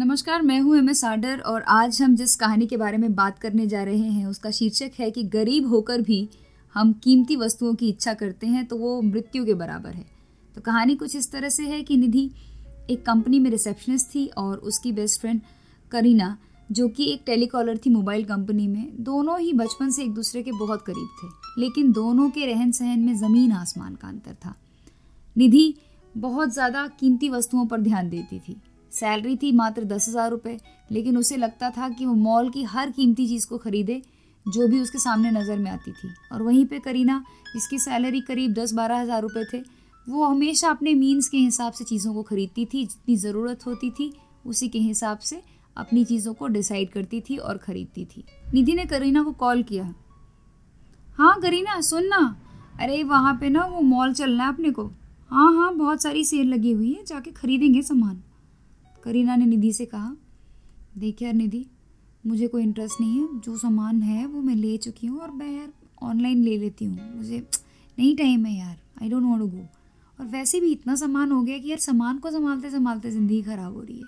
नमस्कार, मैं हूँ एम एस आडर और आज हम जिस कहानी के बारे में बात करने जा रहे हैं, उसका शीर्षक है कि गरीब होकर भी हम कीमती वस्तुओं की इच्छा करते हैं तो वो मृत्यु के बराबर है। तो कहानी कुछ इस तरह से है कि निधि एक कंपनी में रिसेप्शनिस्ट थी और उसकी बेस्ट फ्रेंड करीना, जो कि एक टेलीकॉलर थी मोबाइल कंपनी में, दोनों ही बचपन से एक दूसरे के बहुत करीब थे, लेकिन दोनों के रहन सहन में ज़मीन आसमान का अंतर था। निधि बहुत ज़्यादा कीमती वस्तुओं पर ध्यान देती थी। सैलरी थी मात्र दस हज़ार रुपये लेकिन उसे लगता था कि वो मॉल की हर कीमती चीज़ को खरीदे, जो भी उसके सामने नज़र में आती थी। और वहीं पे करीना, जिसकी सैलरी करीब दस बारह हज़ार रुपये थे, वो हमेशा अपने मीन्स के हिसाब से चीज़ों को खरीदती थी, जितनी ज़रूरत होती थी, उसी के हिसाब से अपनी चीज़ों को डिसाइड करती थी और ख़रीदती थी। निधि ने करीना को कॉल किया। हाँ करीना, सुन ना। अरे, वहाँ पे ना वो मॉल चलना है अपने को। हाँ हाँ बहुत सारी सेल लगी हुई है, जाके खरीदेंगे सामान। करीना ने निधि से कहा देख यार निधि मुझे कोई इंटरेस्ट नहीं है। जो सामान है, वो मैं ले चुकी हूँ और मैं यार ऑनलाइन ले लेती हूँ। मुझे नहीं टाइम है यार I don't want to go और वैसे भी इतना सामान हो गया कि यार सामान को संभालते संभालते ज़िंदगी ख़राब हो रही है।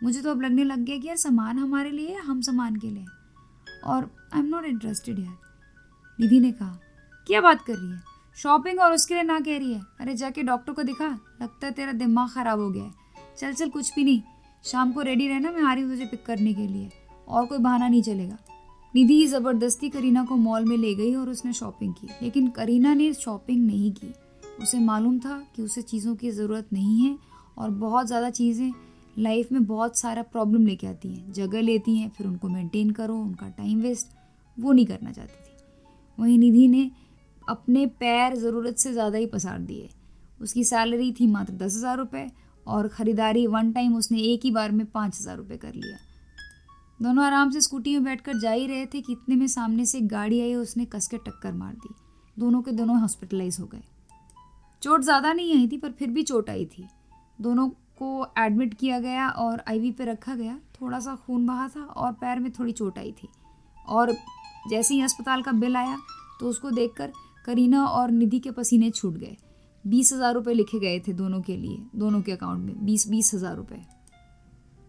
मुझे तो अब लगने लग गया कि यार सामान हमारे लिए हम सामान के लिए और आई एम नॉट इंटरेस्टेड यार। निधि ने कहा, क्या बात कर रही है? शॉपिंग और उसके लिए ना कह रही है? अरे जाके डॉक्टर को दिखा, लगता है तेरा दिमाग ख़राब हो गया है। चल चल, कुछ भी नहीं। शाम को रेडी रहना, मैं आ रही हूँ तुझे पिक करने के लिए। और कोई बहाना नहीं चलेगा। निधि ज़बरदस्ती करीना को मॉल में ले गई और उसने शॉपिंग की। लेकिन करीना ने शॉपिंग नहीं की। उसे मालूम था कि उसे चीज़ों की ज़रूरत नहीं है और बहुत ज़्यादा चीज़ें लाइफ में बहुत सारा प्रॉब्लम लेके आती हैं। जगह लेती हैं, फिर उनको मेंटेन करो, उनका टाइम वेस्ट वो नहीं करना चाहती थी। वहीं निधि ने अपने पैर ज़रूरत से ज़्यादा ही पसार दिए। उसकी सैलरी थी मात्र दस हज़ार रुपये और ख़रीदारी वन टाइम उसने एक ही बार में पाँच हज़ार रुपये कर लिया। दोनों आराम से स्कूटी में बैठकर जा ही रहे थे कि इतने में सामने से गाड़ी आई और उसने कस के टक्कर मार दी। दोनों के दोनों हॉस्पिटलाइज हो गए। चोट ज़्यादा नहीं आई थी, पर फिर भी चोट आई थी। दोनों को एडमिट किया गया और आईवी पे रखा गया। थोड़ा सा खून बहा था और पैर में थोड़ी चोट आई थी। और जैसे ही अस्पताल का बिल आया तो उसको देखकर करीना और निधि के पसीने छूट गए। बीस हज़ार रुपये लिखे गए थे दोनों के लिए, दोनों के अकाउंट में, बीस बीस हज़ार रुपये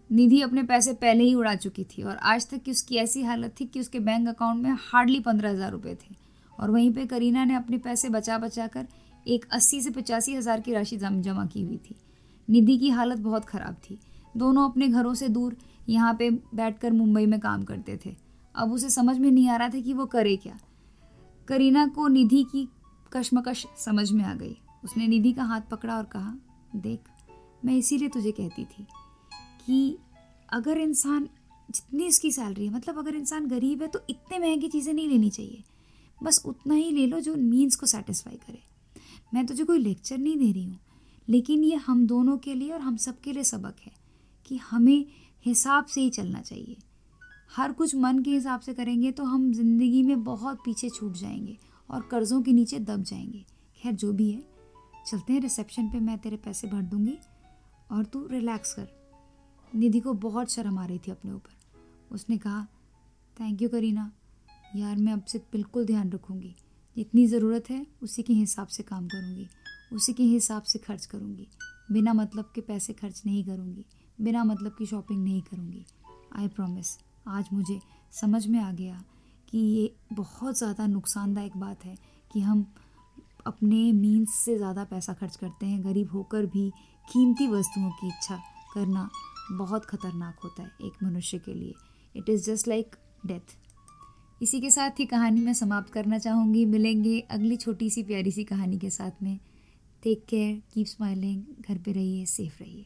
निधि अपने पैसे पहले ही उड़ा चुकी थी और आज तक की उसकी ऐसी हालत थी कि उसके बैंक अकाउंट में हार्डली पंद्रह हज़ार रुपये थे। और वहीं पे करीना ने अपने पैसे बचा बचा कर एक अस्सी से पचासी हज़ार की राशि जमा की हुई थी। निधि की हालत बहुत ख़राब थी। दोनों अपने घरों से दूर यहाँ पे बैठकर मुंबई में काम करते थे। अब उसे समझ में नहीं आ रहा था कि वो करे क्या। करीना को निधि की कश्मकश समझ में आ गई। उसने निधि का हाथ पकड़ा और कहा, देख, मैं इसीलिए तुझे कहती थी कि अगर इंसान जितनी इसकी सैलरी है मतलब अगर इंसान गरीब है तो इतने महँगी चीज़ें नहीं लेनी चाहिए। बस उतना ही ले लो जो मीन्स को सेटिस्फाई करे। मैं तुझे कोई लेक्चर नहीं दे रही हूँ, लेकिन ये हम दोनों के लिए और हम सब के लिए सबक है कि हमें हिसाब से ही चलना चाहिए। हर कुछ मन के हिसाब से करेंगे तो हम ज़िंदगी में बहुत पीछे छूट जाएँगे और कर्ज़ों के नीचे दब जाएँगे। खैर, जो भी है चलते हैं रिसेप्शन पे, मैं तेरे पैसे भर दूँगी और तू रिलैक्स कर। निधि को बहुत शर्म आ रही थी अपने ऊपर। उसने कहा थैंक यू करीना। यार, मैं अब से बिल्कुल ध्यान रखूँगी। जितनी ज़रूरत है, उसी के हिसाब से काम करूँगी। उसी के हिसाब से खर्च करूँगी। बिना मतलब के पैसे खर्च नहीं करूँगी। बिना मतलब की शॉपिंग नहीं करूँगी। आई प्रॉमिस आज मुझे समझ में आ गया कि ये बहुत ज़्यादा नुकसानदायक बात है कि हम अपने मीन्स से ज़्यादा पैसा खर्च करते हैं, गरीब होकर भी कीमती वस्तुओं की इच्छा करना बहुत ख़तरनाक होता है एक मनुष्य के लिए। It is just like death इसी के साथ ही कहानी मैं समाप्त करना चाहूँगी। मिलेंगे अगली छोटी सी प्यारी सी कहानी के साथ में। टेक केयर कीप स्माइलिंग घर पे रहिए सेफ़ रहिए।